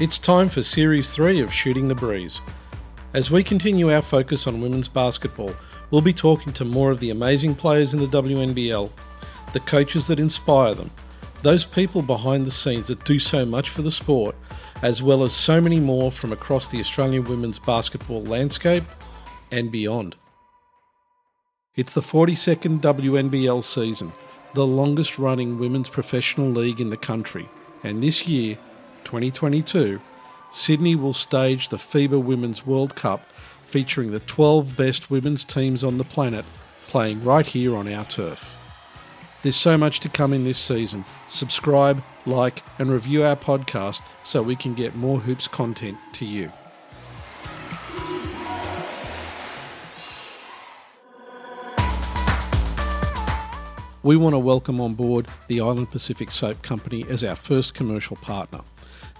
It's time for Series 3 of Shooting the Breeze. As we continue our focus on women's basketball, we'll be talking to more of the amazing players in the WNBL, the coaches that inspire them, those people behind the scenes that do so much for the sport, as well as so many more from across the Australian women's basketball landscape and beyond. It's the 42nd WNBL season, the longest running women's professional league in the country, and this year 2022, Sydney will stage the FIBA Women's World Cup featuring the 12 best women's teams on the planet playing right here on our turf. There's so much to come in this season. Subscribe, like, and review our podcast so we can get more hoops content to you. We want to welcome on board the Island Pacific Soap Company as our first commercial partner.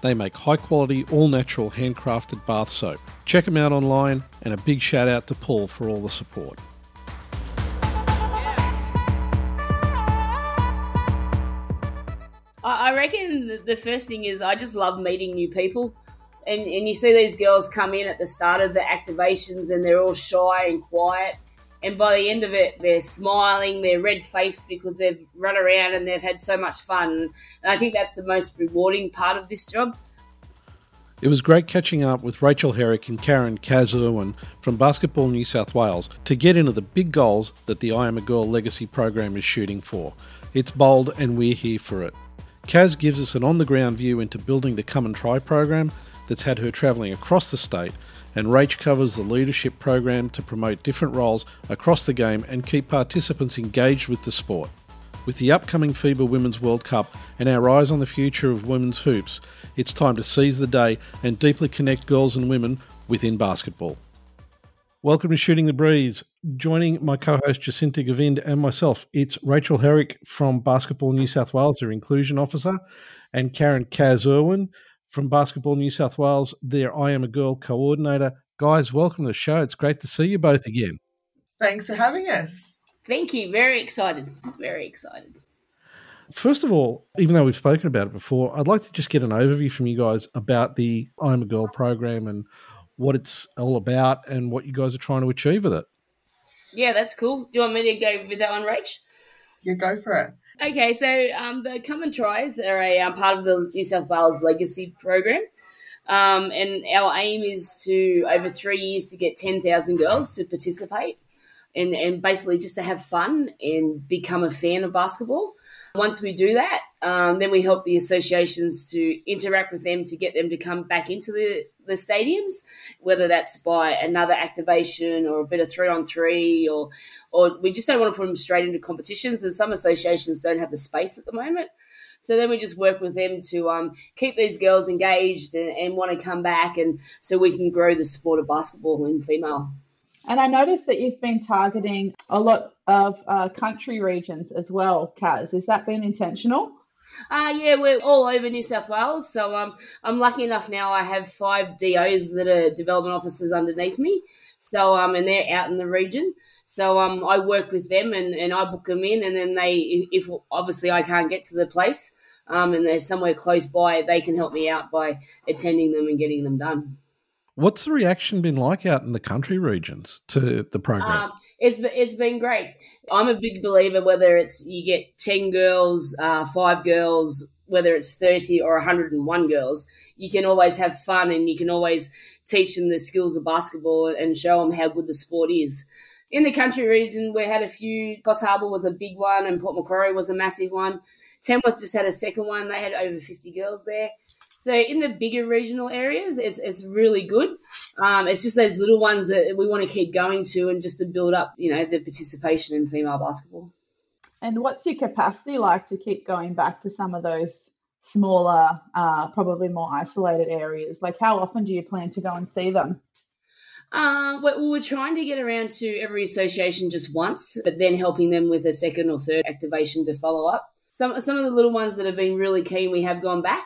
They make high quality, all natural, handcrafted bath soap. Check them out online, and a big shout out to Paul for all the support. I reckon the first thing is I just love meeting new people. And, and you see these girls come in at the start of the activations and they're all shy and quiet. And by the end of it, they're smiling, they're red faced because they've run around and they've had so much fun. And I think that's the most rewarding part of this job. It was great catching up with Rachel Herrick and Karen Kaz from Basketball New South Wales to get into the big goals that the I Am a Girl Legacy program is shooting for. It's bold and we're here for it. Kaz gives us an on the ground view into building the Come and Try program that's had her travelling across the state and Rach covers the leadership program to promote different roles across the game and keep participants engaged with the sport. With the upcoming FIBA Women's World Cup and our eyes on the future of women's hoops, it's time to seize the day and deeply connect girls and women within basketball. Welcome to Shooting the Breeze. Joining my co host Jacinta Govind and myself, it's Rachel Herrick from Basketball New South Wales, their inclusion officer, and Karen Kaz Irwin, from Basketball New South Wales, their I Am a Girl coordinator. Guys, welcome to the show. It's great to see you both again. Thanks for having us. Thank you. Very excited. Very excited. First of all, even though we've spoken about it before, I'd like to just get an overview from you guys about the I Am a Girl program and what it's all about and what you guys are trying to achieve with it. Yeah, that's cool. Do you want me to go with that one, Rach? Yeah, go for it. Okay, so um, the Come and Tries are a um, part of the New South Wales Legacy Program. Um, and our aim is to, over three years, to get 10,000 girls to participate and, and basically just to have fun and become a fan of basketball. Once we do that, um, then we help the associations to interact with them to get them to come back into the, the stadiums, whether that's by another activation or a bit of three on three, or or we just don't want to put them straight into competitions. And some associations don't have the space at the moment. So then we just work with them to um, keep these girls engaged and, and want to come back, and so we can grow the sport of basketball in female. And I noticed that you've been targeting a lot of uh, country regions as well, Kaz. Has that been intentional? Uh, yeah, we're all over New South Wales. So um, I'm lucky enough now I have five DOs that are development officers underneath me. So um, and they're out in the region. So um, I work with them and, and I book them in, and then they, if obviously I can't get to the place, um, and they're somewhere close by, they can help me out by attending them and getting them done. What's the reaction been like out in the country regions to the program? Um, it's it's been great. I'm a big believer whether it's you get ten girls, uh, five girls, whether it's thirty or 101 girls, you can always have fun and you can always teach them the skills of basketball and show them how good the sport is. In the country region, we had a few. Coffs Harbour was a big one, and Port Macquarie was a massive one. Tamworth just had a second one. They had over 50 girls there. So in the bigger regional areas, it's, it's really good. Um, it's just those little ones that we want to keep going to and just to build up, you know, the participation in female basketball. And what's your capacity like to keep going back to some of those smaller, uh, probably more isolated areas? Like how often do you plan to go and see them? Um, we're trying to get around to every association just once, but then helping them with a second or third activation to follow up. Some some of the little ones that have been really keen, we have gone back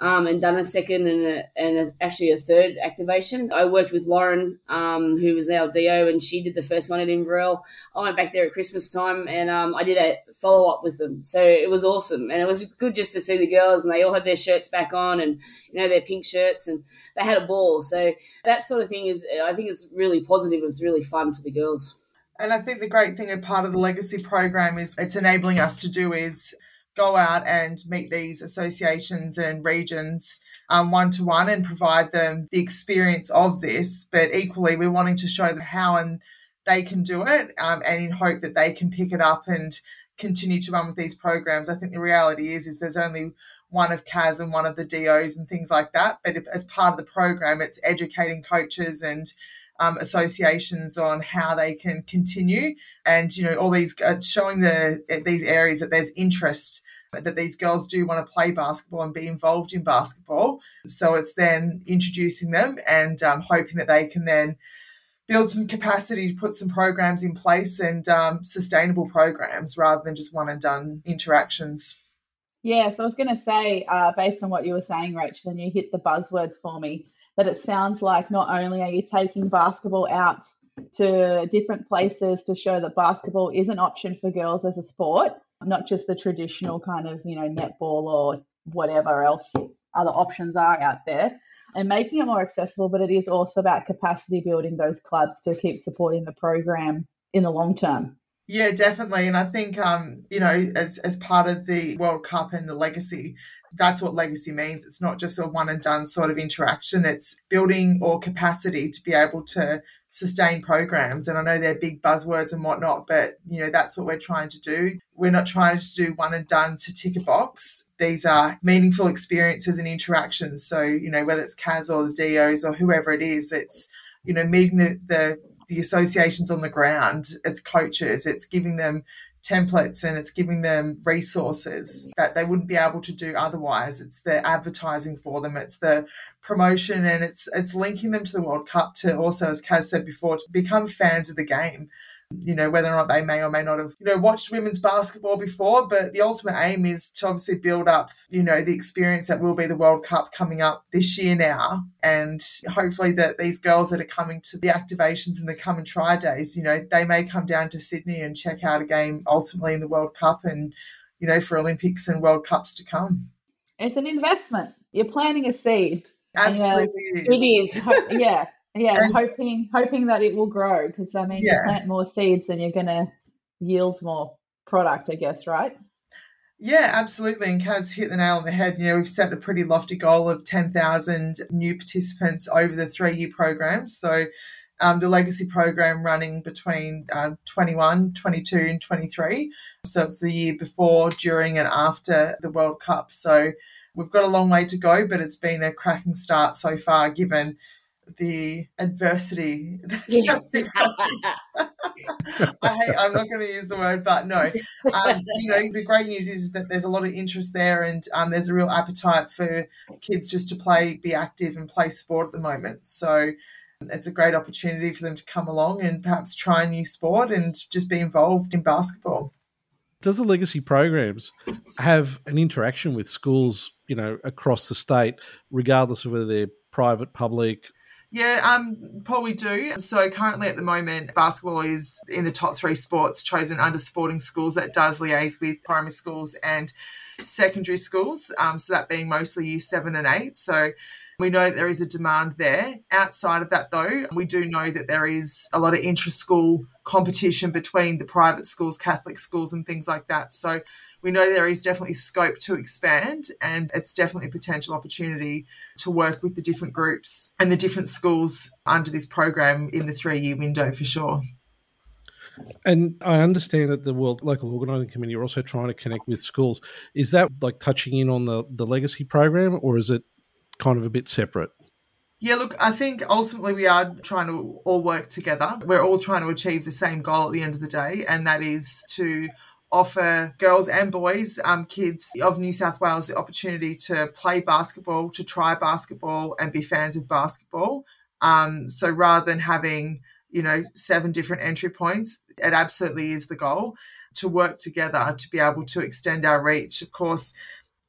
um, and done a second and, a, and a, actually a third activation. I worked with Lauren, um, who was our DO, and she did the first one at Inverell. I went back there at Christmas time and um, I did a follow up with them. So it was awesome. And it was good just to see the girls, and they all had their shirts back on and, you know, their pink shirts, and they had a ball. So that sort of thing is, I think it's really positive. It's really fun for the girls. And I think the great thing, a part of the legacy program is it's enabling us to do is go out and meet these associations and regions one to one and provide them the experience of this. But equally, we're wanting to show them how and they can do it, um, and in hope that they can pick it up and continue to run with these programs. I think the reality is is there's only one of Kaz and one of the DOs and things like that. But as part of the program, it's educating coaches and um, associations on how they can continue, and you know all these uh, showing the these areas that there's interest that these girls do want to play basketball and be involved in basketball. So it's then introducing them and um, hoping that they can then build some capacity to put some programs in place and um, sustainable programs rather than just one and done interactions. Yeah, so I was going to say, uh, based on what you were saying, Rachel, and you hit the buzzwords for me, that it sounds like not only are you taking basketball out to different places to show that basketball is an option for girls as a sport, not just the traditional kind of, you know, netball or whatever else other options are out there, and making it more accessible. But it is also about capacity building those clubs to keep supporting the program in the long term. Yeah, definitely. And I think, um, you know, as, as part of the World Cup and the legacy, that's what legacy means. It's not just a one and done sort of interaction. It's building or capacity to be able to sustain programs. And I know they're big buzzwords and whatnot, but you know, that's what we're trying to do. We're not trying to do one and done to tick a box. These are meaningful experiences and interactions. So, you know, whether it's Kaz or the DOs or whoever it is, it's, you know, meeting the, the the associations on the ground, it's coaches, it's giving them templates and it's giving them resources that they wouldn't be able to do otherwise. It's the advertising for them, it's the promotion, and it's it's linking them to the World Cup to also, as Kaz said before, to become fans of the game you know, whether or not they may or may not have, you know, watched women's basketball before. But the ultimate aim is to obviously build up, you know, the experience that will be the World Cup coming up this year now. And hopefully that these girls that are coming to the activations and the come and try days, you know, they may come down to Sydney and check out a game ultimately in the World Cup and, you know, for Olympics and World Cups to come. It's an investment. You're planting a seed. Absolutely, it is. yeah, yeah, and, hoping hoping that it will grow because I mean, yeah. you plant more seeds, and you're going to yield more product, I guess, right? Yeah, absolutely. And Kaz hit the nail on the head. You know, we've set a pretty lofty goal of 10,000 new participants over the three year program. So, um, the legacy program running between uh, 21, 22, and 23. So, it's the year before, during, and after the World Cup. So, we've got a long way to go, but it's been a cracking start so far, given the adversity. Yeah. I hate, I'm not going to use the word, but no. Um, you know, the great news is that there's a lot of interest there and um, there's a real appetite for kids just to play, be active and play sport at the moment. So it's a great opportunity for them to come along and perhaps try a new sport and just be involved in basketball. Does the legacy programs have an interaction with schools, you know, across the state, regardless of whether they're private, public, yeah, um, Paul, we do. So currently at the moment, basketball is in the top three sports chosen under sporting schools. That does liaise with primary schools and secondary schools. Um, so that being mostly year seven and eight. So we know there is a demand there. Outside of that, though, we do know that there is a lot of intra school competition between the private schools, Catholic schools, and things like that. So we know there is definitely scope to expand, and it's definitely a potential opportunity to work with the different groups and the different schools under this program in the three year window for sure. And I understand that the World Local Organising Committee are also trying to connect with schools. Is that like touching in on the, the legacy program, or is it kind of a bit separate? Yeah, look, I think ultimately we are trying to all work together. We're all trying to achieve the same goal at the end of the day, and that is to offer girls and boys, um, kids of New South Wales, the opportunity to play basketball, to try basketball, and be fans of basketball. Um, so rather than having, you know, seven different entry points, it absolutely is the goal to work together to be able to extend our reach. Of course,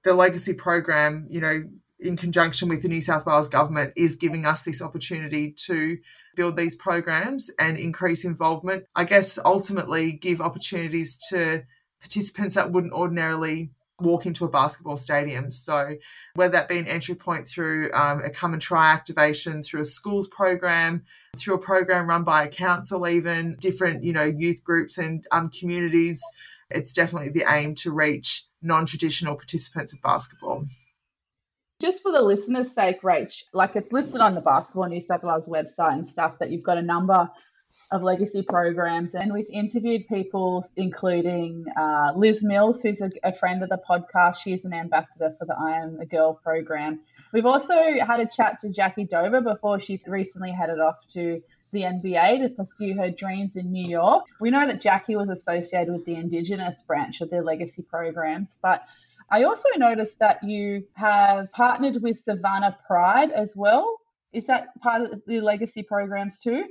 the legacy program, you know, in conjunction with the New South Wales government, is giving us this opportunity to build these programs and increase involvement. I guess ultimately give opportunities to participants that wouldn't ordinarily walk into a basketball stadium. So, whether that be an entry point through um, a come and try activation, through a schools program, through a program run by a council, even different, you know, youth groups and um, communities, it's definitely the aim to reach non traditional participants of basketball. Just for the listeners' sake, Rach, like it's listed on the Basketball New South Wales website and stuff that you've got a number of legacy programs. And we've interviewed people, including uh, Liz Mills, who's a, a, friend of the podcast. She's an ambassador for the I Am a Girl program. We've also had a chat to Jackie Dover before she's recently headed off to the NBA to pursue her dreams in New York. We know that Jackie was associated with the Indigenous branch of their legacy programs, but I also noticed that you have partnered with Savannah Pride as well. Is that part of the legacy programs too?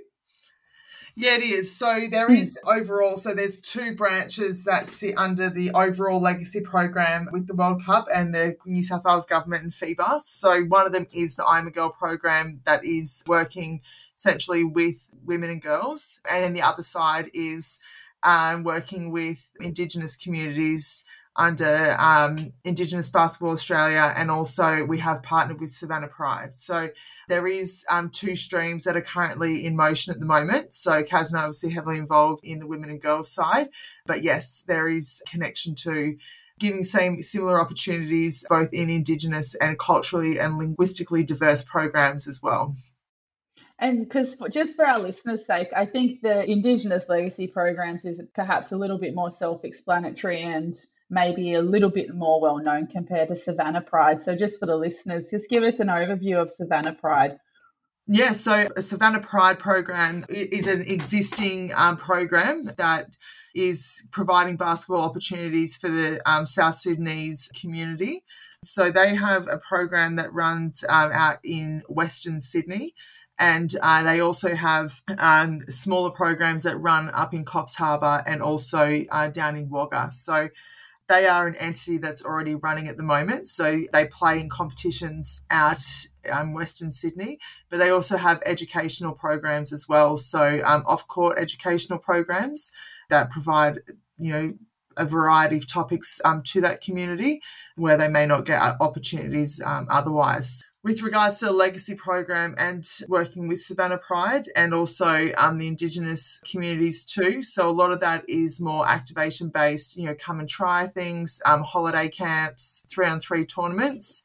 Yeah, it is. So there is overall, so there's two branches that sit under the overall legacy program with the World Cup and the New South Wales government and FIBA. So one of them is the I'm a Girl program that is working essentially with women and girls. And then the other side is um, working with Indigenous communities under um, Indigenous Basketball Australia, and also we have partnered with Savannah Pride. So there is um, two streams that are currently in motion at the moment. So Kaz and I obviously heavily involved in the women and girls side, but yes, there is connection to giving same similar opportunities both in Indigenous and culturally and linguistically diverse programs as well. And because just for our listeners' sake, I think the Indigenous legacy programs is perhaps a little bit more self explanatory and maybe a little bit more well known compared to Savannah Pride. So, just for the listeners, just give us an overview of Savannah Pride. Yeah, so Savannah Pride program is an existing um, program that is providing basketball opportunities for the um, South Sudanese community. So they have a program that runs um, out in Western Sydney. And uh, they also have um, smaller programs that run up in Coffs Harbour and also uh, down in Wagga. So they are an entity that's already running at the moment. So they play in competitions out um, Western Sydney, but they also have educational programs as well. So um, off court educational programs that provide, you know, a variety of topics um, to that community where they may not get opportunities um, otherwise with regards to the legacy program and working with Savannah Pride and also um, the Indigenous communities too. So a lot of that is more activation based, you know, come and try things, um, holiday camps, three on three tournaments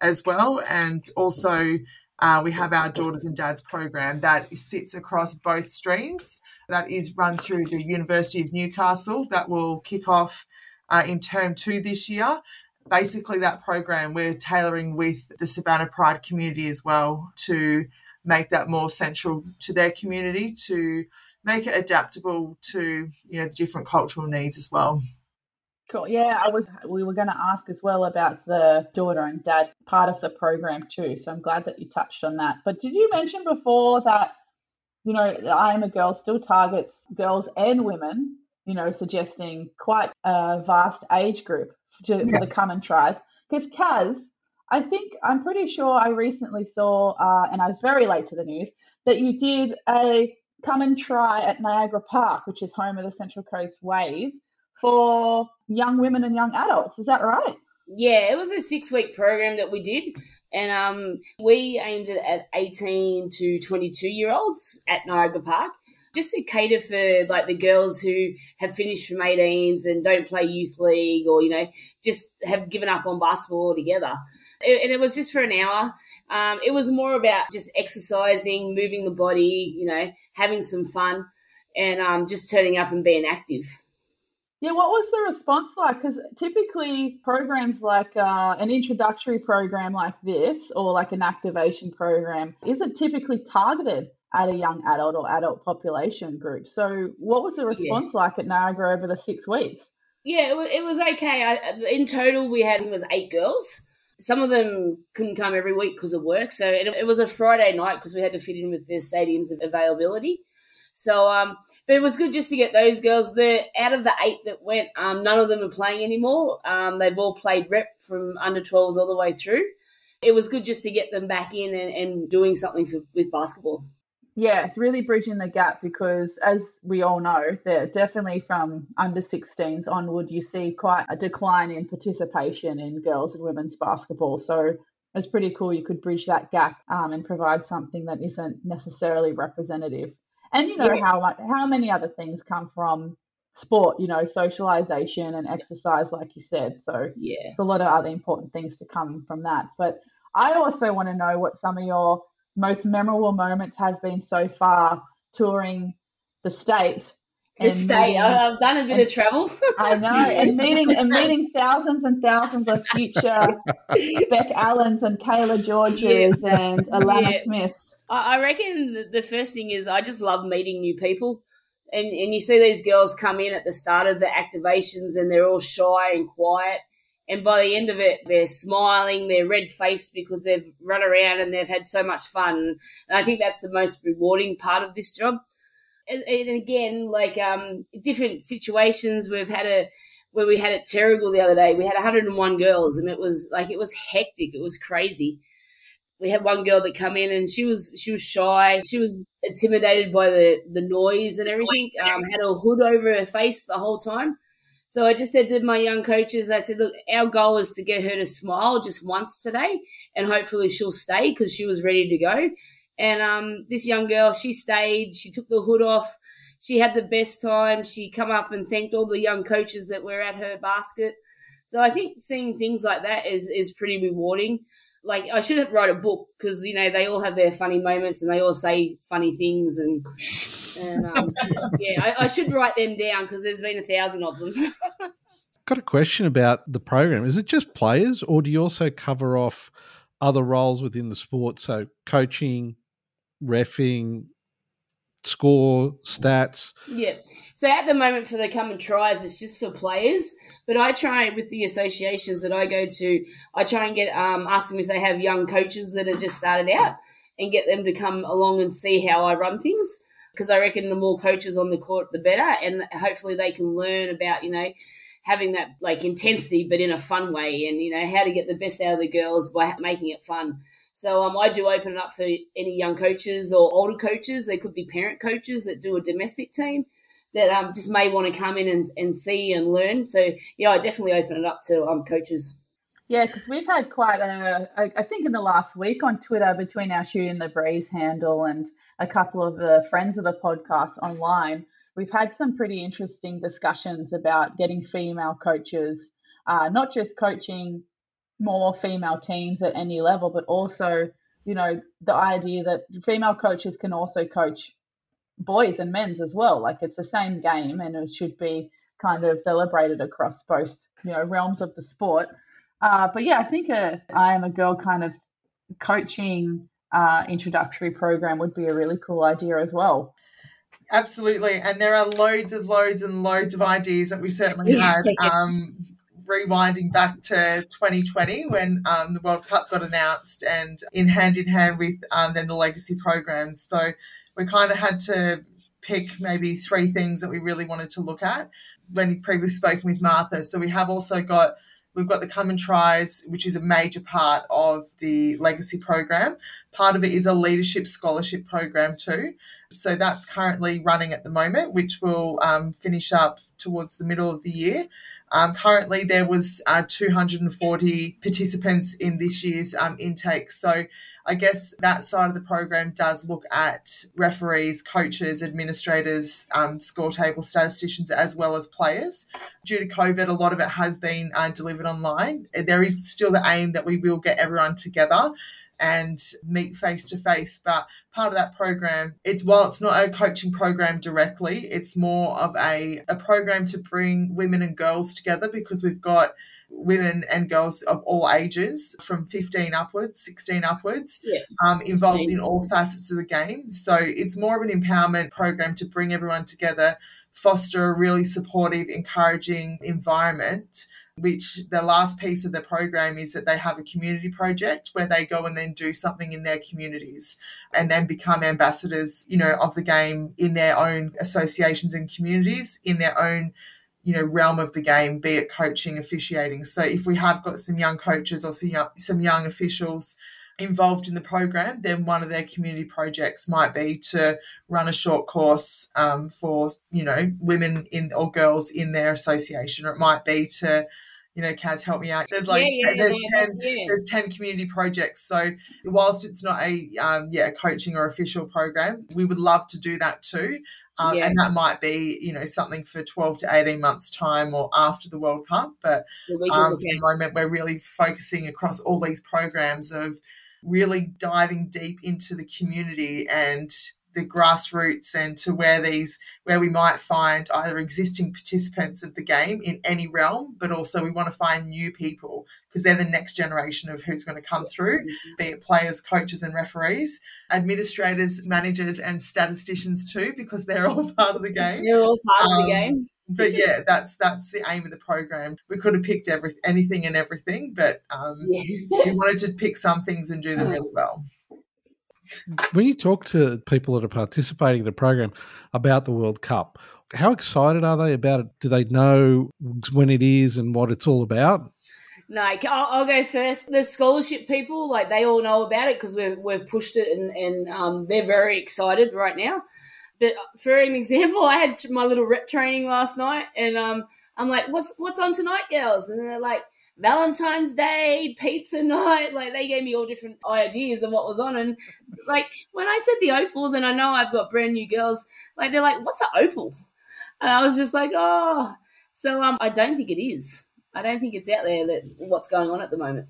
as well. And also uh, we have our Daughters and Dads program that sits across both streams. That is run through the University of Newcastle. That will kick off uh, in term two this year basically that program we're tailoring with the Savannah Pride community as well to make that more central to their community to make it adaptable to you know the different cultural needs as well. Cool. Yeah, I was. We were going to ask as well about the daughter and dad part of the program too. So I'm glad that you touched on that. But did you mention before that you know I am a girl still targets girls and women? You know, suggesting quite a vast age group to, yeah. for the come and tries. Because Kaz, I think I'm pretty sure I recently saw, uh, and I was very late to the news, that you did a come and try at Niagara Park, which is home of the Central Coast Waves, for young women and young adults. Is that right? Yeah, it was a six week program that we did. And um, we aimed it at 18 to 22 year olds at Niagara Park just to cater for like the girls who have finished from 18s and don't play youth league or you know just have given up on basketball altogether. And it was just for an hour. Um, it was more about just exercising moving the body you know having some fun and um, just turning up and being active. Yeah, what was the response like? Because typically programs like uh, an introductory program like this or like an activation program isn't typically targeted at a young adult or adult population group. So, what was the response yeah. like at Niagara over the six weeks? Yeah, it was, it was okay. I, in total, we had it was eight girls. Some of them couldn't come every week because of work, so it, it was a Friday night because we had to fit in with the stadium's of availability. So, um, but it was good just to get those girls. The out of the eight that went, um, none of them are playing anymore. Um, they've all played rep from under 12s all the way through. it was good just to get them back in and, and doing something for, with basketball. Yeah, it's really bridging the gap because, as we all know, that definitely from under 16s onward, you see quite a decline in participation in girls and women's basketball. So it's pretty cool you could bridge that gap um, and provide something that isn't necessarily representative. And you know yeah. how how many other things come from sport, you know, socialization and exercise, like you said. So yeah, a lot of other important things to come from that. But I also want to know what some of your most memorable moments have been so far touring the state. The state. Meeting, I've done a bit and, of travel. I know, and meeting and meeting thousands and thousands of future Bec Allens and Kayla Georges yeah. and Alanna yeah. Smiths. I reckon the first thing is I just love meeting new people. And, and you see these girls come in at the start of the activations and they're all shy and quiet and by the end of it, they're smiling, they're red faced because they've run around and they've had so much fun. And I think that's the most rewarding part of this job. And, and again, like um, different situations, we've had a where we had it terrible the other day. We had 101 girls, and it was like it was hectic. It was crazy. We had one girl that come in, and she was she was shy. She was intimidated by the the noise and everything. Um, had a hood over her face the whole time so I just said to my young coaches, I said, look, our goal is to get her to smile just once today, and hopefully she'll stay because she was ready to go. And um, this young girl, she stayed. She took the hood off. She had the best time. She come up and thanked all the young coaches that were at her basket. So I think seeing things like that is is pretty rewarding. Like I should have write a book because you know they all have their funny moments and they all say funny things and and um, yeah, I, I, should write them down because there's been a thousand of them. Got a question about the program. Is it just players, or do you also cover off other roles within the sport? So coaching, refing, score, stats. Yeah. So at the moment for the come and tries, it's just for players. But I try with the associations that I go to, I try and get um, ask them if they have young coaches that are just started out and get them to come along and see how I run things because I reckon the more coaches on the court, the better, and hopefully they can learn about you know having that like intensity, but in a fun way, and you know how to get the best out of the girls by making it fun. So um, I do open it up for any young coaches or older coaches. They could be parent coaches that do a domestic team that um, just may want to come in and, and see and learn. So yeah, I definitely open it up to um, coaches. Yeah, because we've had quite a, I think in the last week on Twitter between our shooting the breeze handle and a couple of the friends of the podcast online, we've had some pretty interesting discussions about getting female coaches, uh, not just coaching more female teams at any level, but also, you know, the idea that female coaches can also coach boys and men's as well. Like it's the same game and it should be kind of celebrated across both, you know, realms of the sport. Uh, but yeah, I think a, I am a girl kind of coaching uh, introductory program would be a really cool idea as well. Absolutely. And there are loads of loads and loads of ideas that we certainly had. Um, rewinding back to 2020 when um, the World Cup got announced and in hand in hand with um, then the legacy programs. So we kind of had to pick maybe three things that we really wanted to look at when previously spoken with Martha. So we have also got We've got the Come and Tries, which is a major part of the legacy program. Part of it is a leadership scholarship program too. So that's currently running at the moment, which will um, finish up towards the middle of the year. Um, currently, there was uh, 240 participants in this year's um, intake. So I guess that side of the program does look at referees, coaches, administrators, um, score table statisticians, as well as players. Due to COVID, a lot of it has been uh, delivered online. There is still the aim that we will get everyone together and meet face to face. But part of that program, it's while it's not a coaching program directly, it's more of a, a program to bring women and girls together because we've got women and girls of all ages from 15 upwards 16 upwards yeah. um, involved in all facets of the game so it's more of an empowerment program to bring everyone together foster a really supportive encouraging environment which the last piece of the program is that they have a community project where they go and then do something in their communities and then become ambassadors you know of the game in their own associations and communities in their own you know realm of the game, be it coaching, officiating. So if we have got some young coaches or some young, some young officials involved in the program, then one of their community projects might be to run a short course um, for you know women in or girls in their association, or it might be to you know, Kaz, help me out. There's like Yeah, yeah, there's yeah, ten there's ten community projects. So whilst it's not a um, yeah coaching or official program, we would love to do that too. Um, Yeah. And that might be you know something for twelve to eighteen months time or after the World Cup. But week um, for the moment, we're really focusing across all these programs of really diving deep into the community and the grassroots and to where these where we might find either existing participants of the game in any realm but also we want to find new people because they're the next generation of who's going to come through be it players coaches and referees administrators managers and statisticians too because they're all part of the game They're all part of Um, the game. but yeah that's that's the aim of the program we could have picked every, anything and everything but um, Yeah. we wanted to pick some things and do them really well When you talk to people that are participating in the program about the World Cup, how excited are they about it? Do they know when it is and what it's all about? Like I'll, I'll go first. The scholarship people, like they all know about it because we've we've pushed it and and um, they're very excited right now. But for an example, I had my little rep training last night, and um, I'm like, "What's what's on tonight, girls?" And they're like, "Valentine's Day, pizza night." Like they gave me all different ideas of what was on, and like when I said the opals, and I know I've got brand new girls, like they're like, "What's an opal?" And I was just like, "Oh." So um, I don't think it is. I don't think it's out there that what's going on at the moment.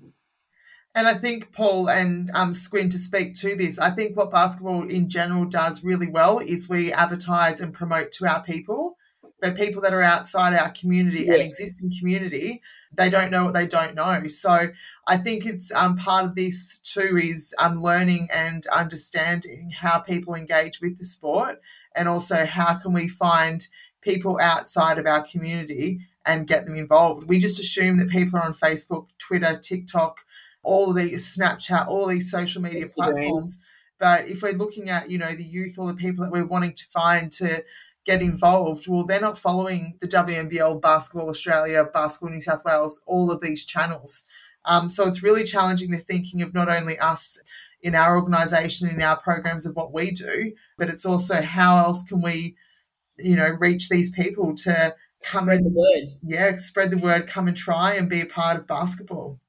And I think Paul and um, Squin to speak to this, I think what basketball in general does really well is we advertise and promote to our people. But people that are outside our community and existing community, they don't know what they don't know. So I think it's um, part of this too is um, learning and understanding how people engage with the sport, and also how can we find people outside of our community and get them involved. We just assume that people are on Facebook, Twitter, TikTok, all these Snapchat, all these social media Instagram. platforms. But if we're looking at, you know, the youth or the people that we're wanting to find to get involved, well, they're not following the WNBL, Basketball Australia, Basketball New South Wales, all of these channels. Um, so it's really challenging the thinking of not only us in our organisation, in our programs of what we do, but it's also how else can we, you know, reach these people to come Spread the word. yeah, spread the word, come and try and be a part of basketball.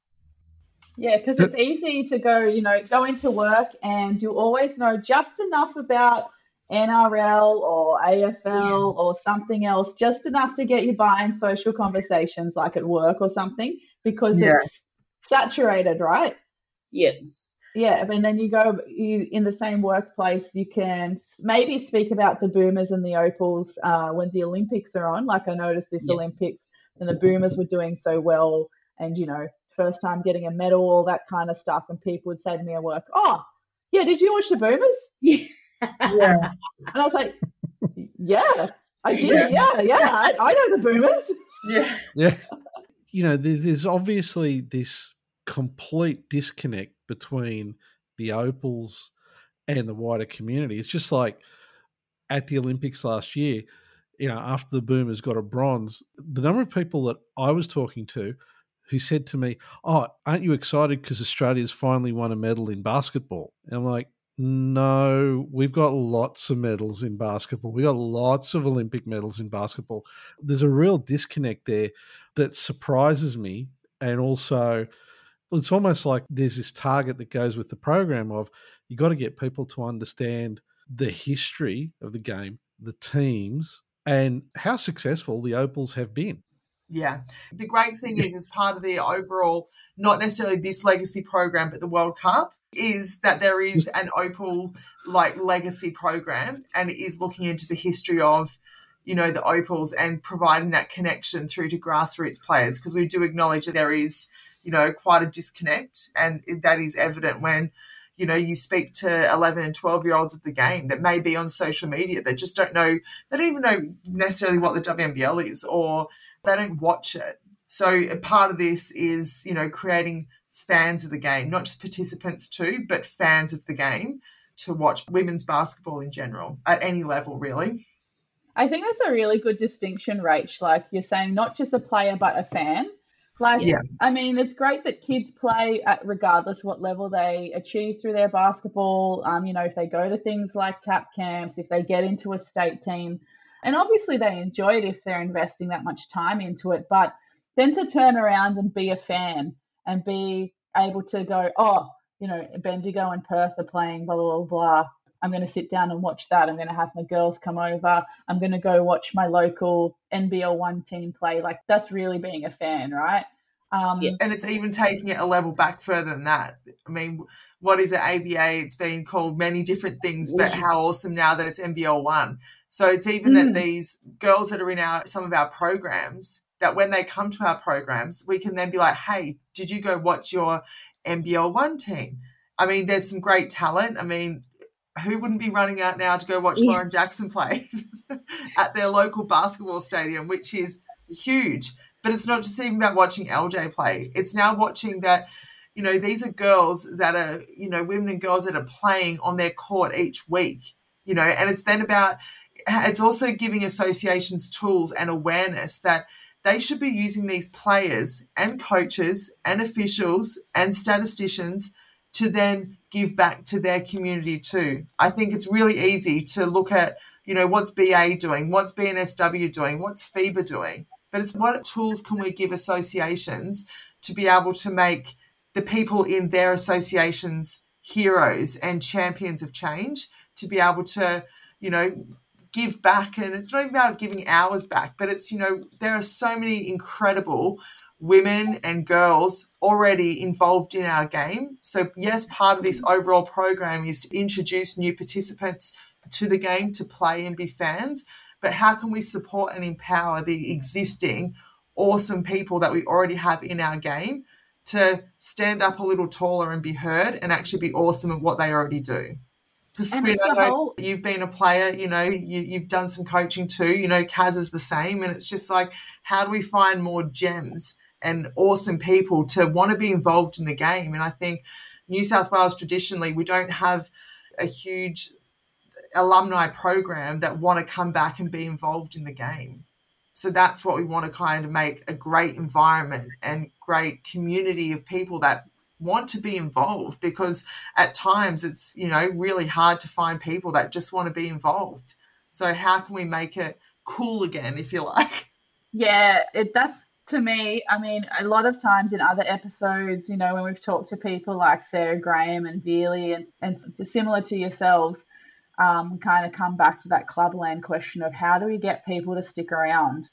Yeah, because it's easy to go, you know, go into work and you always know just enough about NRL or AFL or something else, just enough to get you by in social conversations like at work or something because Yeah. it's saturated, right? Yeah. Yeah, and then you go you in the same workplace. You can maybe speak about the Boomers and the Opals uh, when the Olympics are on. Like I noticed this Yeah. Olympics, and the Boomers were doing so well, and you know, first time getting a medal, all that kind of stuff. And people would say to me at work, "Oh, yeah, did you watch the Boomers?" Yeah. Yeah, And I was like, "Yeah, I did. Yeah. Yeah, yeah, I, I know the Boomers." yeah, Yeah. You know, there's obviously this complete disconnect between the Opals and the wider community. It's just like at the Olympics last year, you know, after the Boomers got a bronze, the number of people that I was talking to who said to me, Oh, aren't you excited because Australia's finally won a medal in basketball? And I'm like, no, we've got lots of medals in basketball. We got lots of Olympic medals in basketball. There's a real disconnect there that surprises me. And also, it's almost like there's this target that goes with the program of you got to get people to understand the history of the game, the teams, and how successful the Opals have been. Yeah. The great thing is, as part of the overall, not necessarily this legacy program, but the World Cup, is that there is an Opal like legacy program, and it is looking into the history of, you know, the Opals and providing that connection through to grassroots players because we do acknowledge that there is, you know, quite a disconnect, and that is evident when you know, you speak to 11 and 12 year olds of the game that may be on social media that just don't know, they don't even know necessarily what the WNBL is or they don't watch it. So a part of this is, you know, creating fans of the game, not just participants too, but fans of the game to watch women's basketball in general at any level, really. I think that's a really good distinction, Rach. Like you're saying, not just a player, but a fan. Like, yeah. I mean, it's great that kids play at regardless what level they achieve through their basketball. Um, you know, if they go to things like tap camps, if they get into a state team, and obviously they enjoy it if they're investing that much time into it. But then to turn around and be a fan and be able to go, oh, you know, Bendigo and Perth are playing, blah, blah, blah, blah. I'm going to sit down and watch that. I'm going to have my girls come over. I'm going to go watch my local NBL one team play. Like that's really being a fan, right? Um, yeah. And it's even taking it a level back further than that. I mean, what is it, ABA? It's been called many different things, but how awesome now that it's NBL one. So it's even mm. that these girls that are in our some of our programs that when they come to our programs, we can then be like, hey, did you go watch your NBL one team? I mean, there's some great talent. I mean, who wouldn't be running out now to go watch yeah. Lauren Jackson play at their local basketball stadium, which is huge. But it's not just even about watching LJ play. It's now watching that, you know, these are girls that are, you know, women and girls that are playing on their court each week, you know, and it's then about, it's also giving associations tools and awareness that they should be using these players and coaches and officials and statisticians to then give back to their community too. I think it's really easy to look at, you know, what's BA doing, what's BNSW doing, what's FIBA doing, but it's what tools can we give associations to be able to make the people in their associations heroes and champions of change to be able to, you know, give back and it's not about giving hours back but it's you know there are so many incredible women and girls already involved in our game. So yes part of this overall program is to introduce new participants to the game to play and be fans but how can we support and empower the existing awesome people that we already have in our game to stand up a little taller and be heard and actually be awesome at what they already do Squid, whole... you've been a player, you know, you, you've done some coaching too. You know, Kaz is the same. And it's just like, how do we find more gems and awesome people to want to be involved in the game? And I think New South Wales traditionally, we don't have a huge alumni program that want to come back and be involved in the game. So that's what we want to kind of make a great environment and great community of people that want to be involved because at times it's you know really hard to find people that just want to be involved. So how can we make it cool again if you like? Yeah it, that's to me i mean a lot of times in other episodes you know when we've talked to people like sarah graham and Veerley and, and similar to yourselves um, kind of come back to that clubland question of how do we get people to stick around?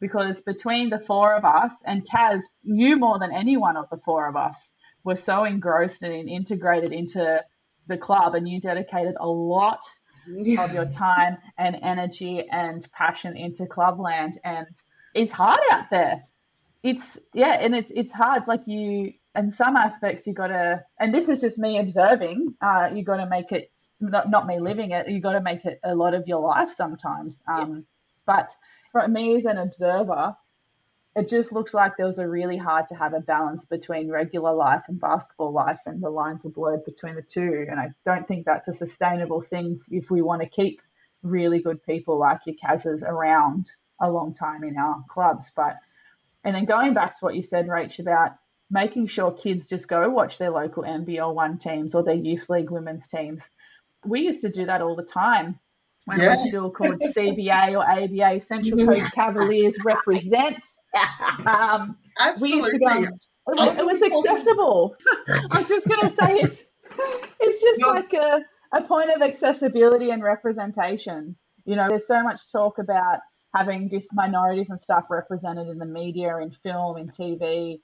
Because between the four of us and Kaz, you more than any one of the four of us were so engrossed and integrated into the club and you dedicated a lot of your time and energy and passion into clubland and it's hard out there it's yeah and it's it's hard like you in some aspects you got to and this is just me observing uh, you got to make it not, not me living it you got to make it a lot of your life sometimes um, yeah. but for me as an observer it just looks like there was a really hard to have a balance between regular life and basketball life, and the lines were blurred between the two. And I don't think that's a sustainable thing if we want to keep really good people like your Kazas around a long time in our clubs. But and then going back to what you said, Rach, about making sure kids just go watch their local NBL one teams or their youth league women's teams. We used to do that all the time when yeah. it was still called CBA or ABA. Central Coast Cavaliers represents um, Absolutely. We go, it was, it was accessible. I was just going to say it's it's just like a, a point of accessibility and representation. You know, there's so much talk about having different minorities and stuff represented in the media, in film, in TV,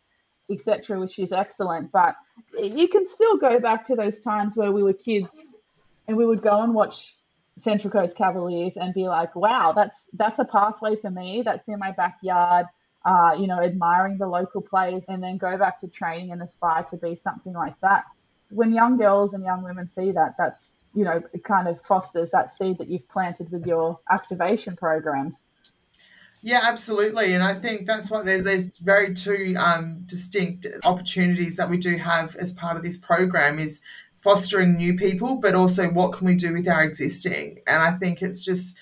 etc., which is excellent. But you can still go back to those times where we were kids and we would go and watch Central Coast Cavaliers and be like, "Wow, that's that's a pathway for me. That's in my backyard uh, you know, admiring the local players and then go back to training and aspire to be something like that. So when young girls and young women see that, that's, you know, it kind of fosters that seed that you've planted with your activation programs. Yeah, absolutely. And I think that's why there's, there's very two um, distinct opportunities that we do have as part of this program is fostering new people, but also what can we do with our existing? And I think it's just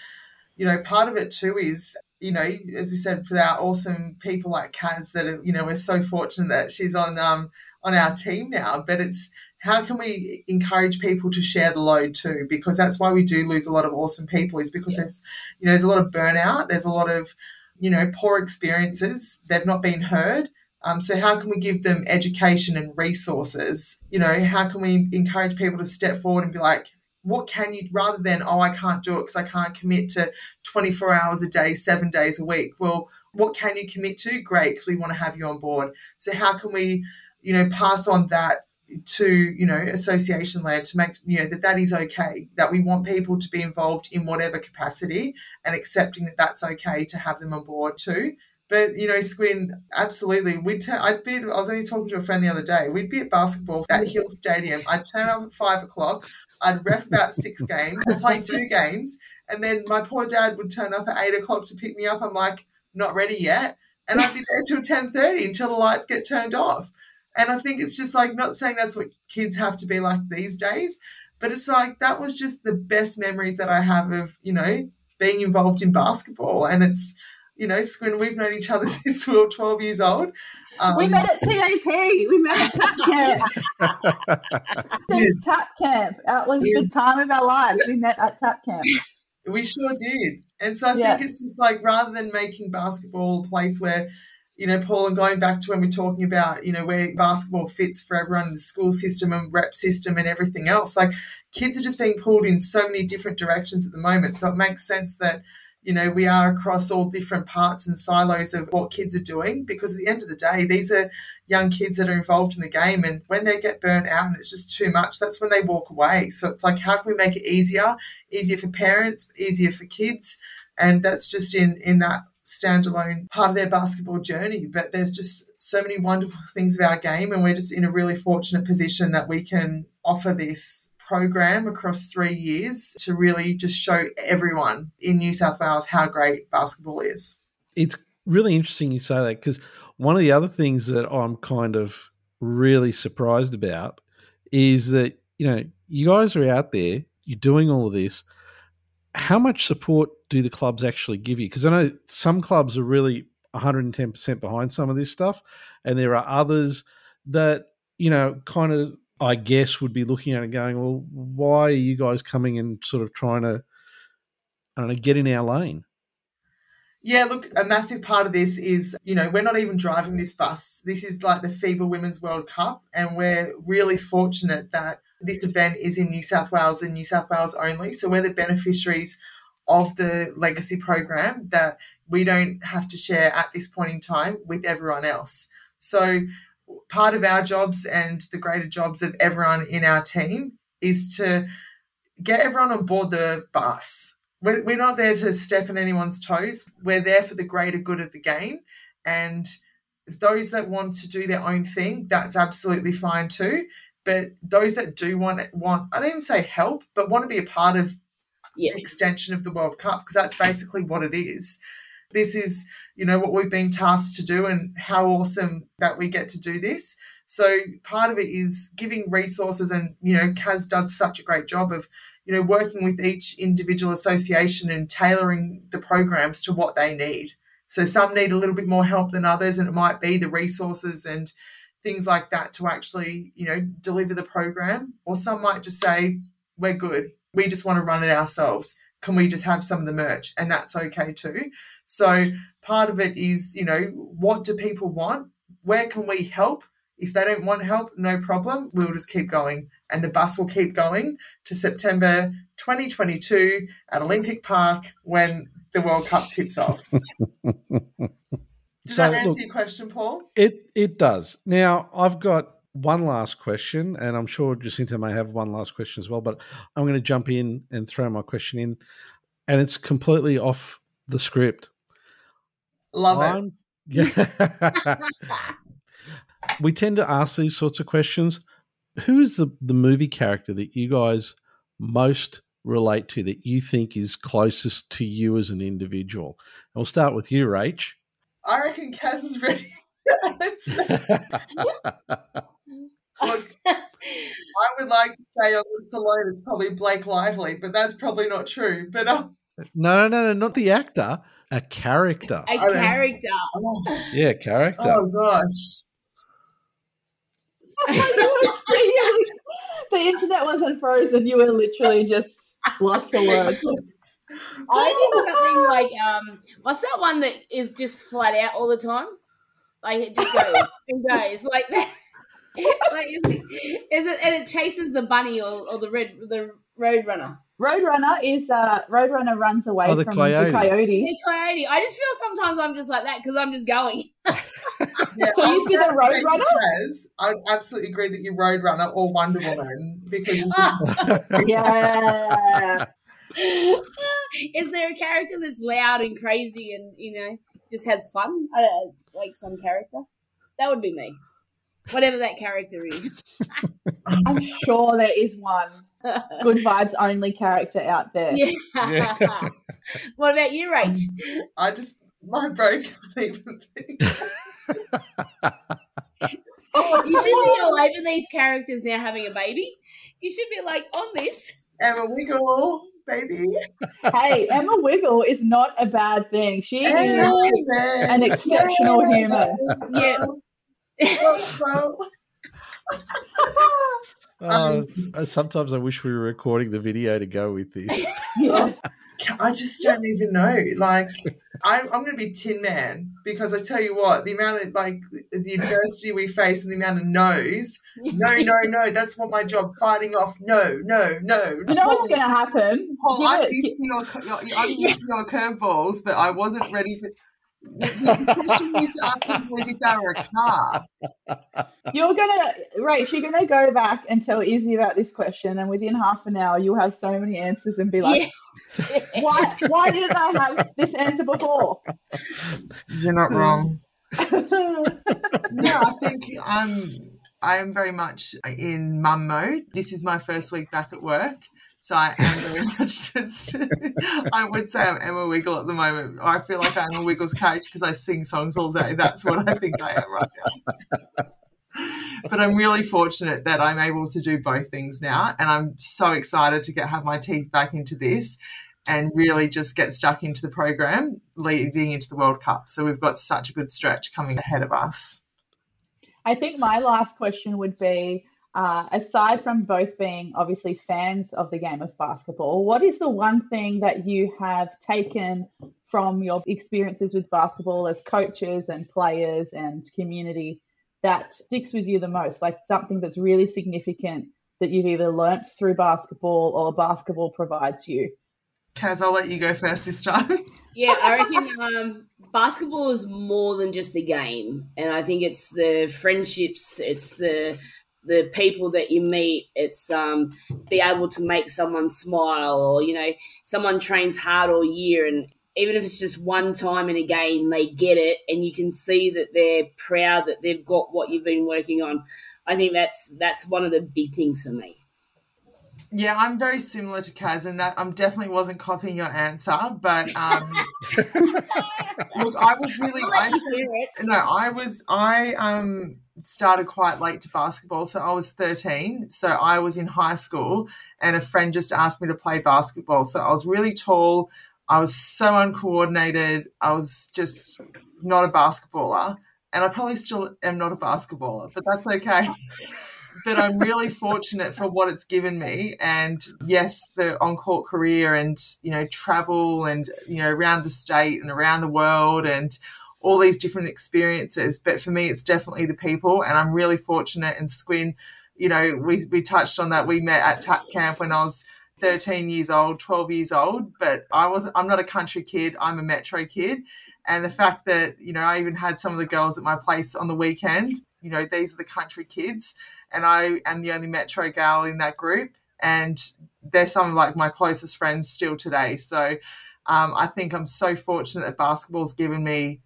you know, part of it too is, you know, as we said, for our awesome people like Kaz that, are, you know, we're so fortunate that she's on, um, on our team now, but it's how can we encourage people to share the load too? Because that's why we do lose a lot of awesome people is because yeah. there's, you know, there's a lot of burnout. There's a lot of, you know, poor experiences. They've not been heard. Um, so how can we give them education and resources? You know, how can we encourage people to step forward and be like, what can you rather than oh I can't do it because I can't commit to 24 hours a day, seven days a week. Well, what can you commit to? Great, because we want to have you on board. So how can we, you know, pass on that to you know association land to make you know that that is okay that we want people to be involved in whatever capacity and accepting that that's okay to have them on board too but you know, Squin, absolutely. We'd turn, I'd be. I was only talking to a friend the other day. We'd be at basketball at Hill Stadium. I'd turn up at five o'clock. I'd ref about six games, play two games, and then my poor dad would turn up at eight o'clock to pick me up. I'm like, not ready yet, and I'd be there till ten thirty until the lights get turned off. And I think it's just like not saying that's what kids have to be like these days, but it's like that was just the best memories that I have of you know being involved in basketball, and it's you know, Squin, we've known each other since we were 12 years old. Um, we met at TAP. We met at TAP Camp. TAP Camp. That was yeah. the time of our lives. We met at TAP Camp. We sure did. And so I yeah. think it's just like rather than making basketball a place where, you know, Paul, and going back to when we're talking about, you know, where basketball fits for everyone in the school system and rep system and everything else, like kids are just being pulled in so many different directions at the moment. So it makes sense that you know, we are across all different parts and silos of what kids are doing because at the end of the day, these are young kids that are involved in the game. And when they get burnt out and it's just too much, that's when they walk away. So it's like, how can we make it easier? Easier for parents, easier for kids. And that's just in, in that standalone part of their basketball journey. But there's just so many wonderful things of our game. And we're just in a really fortunate position that we can offer this program across three years to really just show everyone in New South Wales how great basketball is. It's really interesting you say that because one of the other things that I'm kind of really surprised about is that, you know, you guys are out there, you're doing all of this. How much support do the clubs actually give you? Because I know some clubs are really 110% behind some of this stuff, and there are others that, you know, kind of I guess, would be looking at it going, well, why are you guys coming and sort of trying to, I don't know, get in our lane? Yeah, look, a massive part of this is, you know, we're not even driving this bus. This is like the FIBA Women's World Cup, and we're really fortunate that this event is in New South Wales and New South Wales only. So we're the beneficiaries of the legacy program that we don't have to share at this point in time with everyone else. So part of our jobs and the greater jobs of everyone in our team is to get everyone on board the bus. We're, we're not there to step on anyone's toes. We're there for the greater good of the game. And those that want to do their own thing, that's absolutely fine too. But those that do want want I don't even say help, but want to be a part of yeah. the extension of the World Cup because that's basically what it is. This is you know, what we've been tasked to do and how awesome that we get to do this. So part of it is giving resources and, you know, Kaz does such a great job of, you know, working with each individual association and tailoring the programs to what they need. So some need a little bit more help than others, and it might be the resources and things like that to actually, you know, deliver the program. Or some might just say, we're good. We just want to run it ourselves. Can we just have some of the merch? And that's okay too. So part of it is, you know, what do people want? Where can we help? If they don't want help, no problem. We'll just keep going. And the bus will keep going to September 2022 at Olympic Park when the World Cup tips off. Does so, that answer look, your question, Paul? It it does. Now I've got one last question, and I'm sure Jacinta may have one last question as well, but I'm going to jump in and throw my question in. And it's completely off the script. Love I'm, it. Yeah. we tend to ask these sorts of questions. Who is the, the movie character that you guys most relate to that you think is closest to you as an individual? And we'll start with you, Rach. I reckon Kaz is ready to answer. Look, I would like to say on this alone it's probably Blake Lively, but that's probably not true. But um, No, no, no, no, not the actor. A character. A don't- character. Oh, Yeah, character. oh gosh. the internet wasn't frozen. You were literally just lost for words. I did something like um, what's that one that is just flat out all the time? Like it just goes and goes like that. like, is, it, is it and it chases the bunny or, or the red the road runner? Roadrunner is uh, Roadrunner runs away Oh, the from coyote. the coyote. The coyote. I just feel sometimes I'm just like that because I'm just going. Yeah, So I you'd be the Roadrunner? I absolutely agree that you're Roadrunner or Wonder Woman because just Yeah. is there a character that's loud and crazy and you know just has fun? I don't know, like some character. That would be me. Whatever that character is. I'm sure there is one good vibes only character out there. yeah. Yeah. what about you, Rach? I just my brain can't even think. Oh, you should be all over these characters now having a baby. You should be like on this. Emma Wiggle, baby. Hey, Emma Wiggle is not a bad thing. She is An an exceptional human. Yeah. Oh, s- uh, sometimes I wish we were recording the video to go with this. Yeah. I just don't even know. Like, I'm, I'm going to be Tin Man because I tell you what, the amount of like the adversity we face and the amount of no's. No, no, no. That's what my job. Fighting off. No, no, no. You know what's going to happen? Paul, Give I'm it- used to your, your I'm used to your curveballs, but I wasn't ready for. The, the question you used to ask people is if they were a car. You're gonna, Rach, you're gonna go back and tell Izzy about this question, and within half an hour, you'll have so many answers and be like, "Why? Why didn't I have this answer before?" You're not wrong. yeah, I think I'm. I am very much in mum mode. This is my first week back at work, so I am very much just. I would say I'm Emma Wiggle at the moment. I feel like I'm Emma Wiggle's character because I sing songs all day. That's what I think I am right now. But I'm really fortunate that I'm able to do both things now, and I'm so excited to get have my teeth back into this and really just get stuck into the program leading into the World Cup. So we've got such a good stretch coming ahead of us. I think my last question would be uh, aside from both being obviously fans of the game of basketball, what is the one thing that you have taken from your experiences with basketball as coaches and players and community that sticks with you the most? Like something that's really significant that you've either learnt through basketball or basketball provides you? Kaz, I'll let you go first this time. Yeah, I reckon um, basketball is more than just a game, and I think it's the friendships, it's the the people that you meet, it's um, be able to make someone smile, or you know, someone trains hard all year, and even if it's just one time in a game, they get it, and you can see that they're proud that they've got what you've been working on. I think that's that's one of the big things for me. Yeah, I'm very similar to Kaz in that I'm definitely wasn't copying your answer, but um, look, I was really. I'll let I you hear it. no, I was I um started quite late to basketball, so I was 13. So I was in high school, and a friend just asked me to play basketball. So I was really tall. I was so uncoordinated. I was just not a basketballer, and I probably still am not a basketballer, but that's okay. but I'm really fortunate for what it's given me. And yes, the on court career and, you know, travel and, you know, around the state and around the world and all these different experiences. But for me, it's definitely the people. And I'm really fortunate. And Squin, you know, we, we touched on that. We met at camp when I was 13 years old, 12 years old, but I wasn't, I'm not a country kid. I'm a metro kid. And the fact that, you know, I even had some of the girls at my place on the weekend, you know, these are the country kids and I am the only Metro gal in that group, and they're some of like my closest friends still today. So um, I think I'm so fortunate that basketball's given me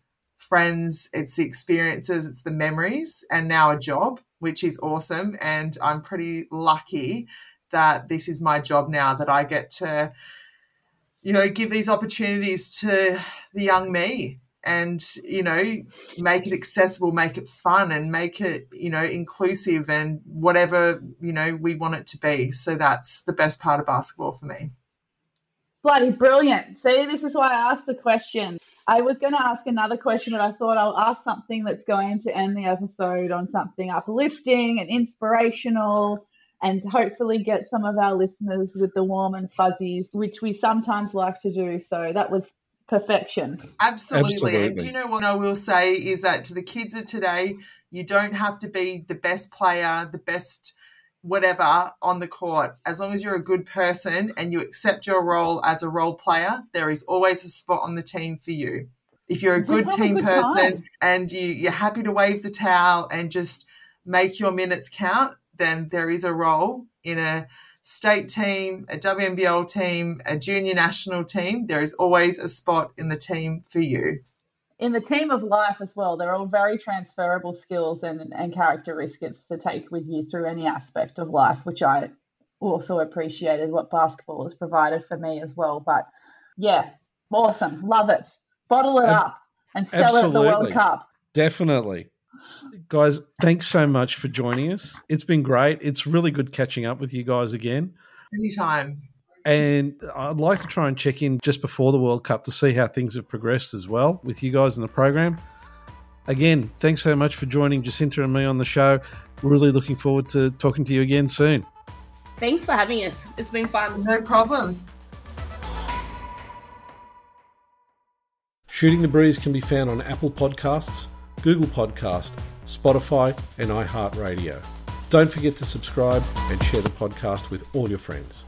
friends, it's the experiences, it's the memories, and now a job, which is awesome. And I'm pretty lucky that this is my job now that I get to, you know, give these opportunities to the young me and you know make it accessible make it fun and make it you know inclusive and whatever you know we want it to be so that's the best part of basketball for me Bloody brilliant. See, this is why I asked the question. I was going to ask another question, but I thought I'll ask something that's going to end the episode on something uplifting and inspirational and hopefully get some of our listeners with the warm and fuzzies, which we sometimes like to do. So that was perfection. Absolutely. Absolutely. And do you know what I will say is that to the kids of today, you don't have to be the best player, the best whatever on the court. As long as you're a good person and you accept your role as a role player, there is always a spot on the team for you. If you're a good team a good person time. and you, you're happy to wave the towel and just make your minutes count, then there is a role in a state team, a WNBL team, a junior national team. There is always a spot in the team for you in the team of life as well, they're all very transferable skills and, and characteristics to take with you through any aspect of life, which I also appreciated what basketball has provided for me as well. But yeah, awesome. Love it. Bottle it up and sell Absolutely. it at the World Cup. Definitely. Guys, thanks so much for joining us. It's been great. It's really good catching up with you guys again. Anytime. And I'd like to try and check in just before the World Cup to see how things have progressed as well with you guys in the program. Again, thanks so much for joining Jacinta and me on the show. Really looking forward to talking to you again soon. Thanks for having us. It's been fun. No problem. Shooting the Breeze can be found on Apple Podcasts, Google Podcast, Spotify, and iHeartRadio. Don't forget to subscribe and share the podcast with all your friends.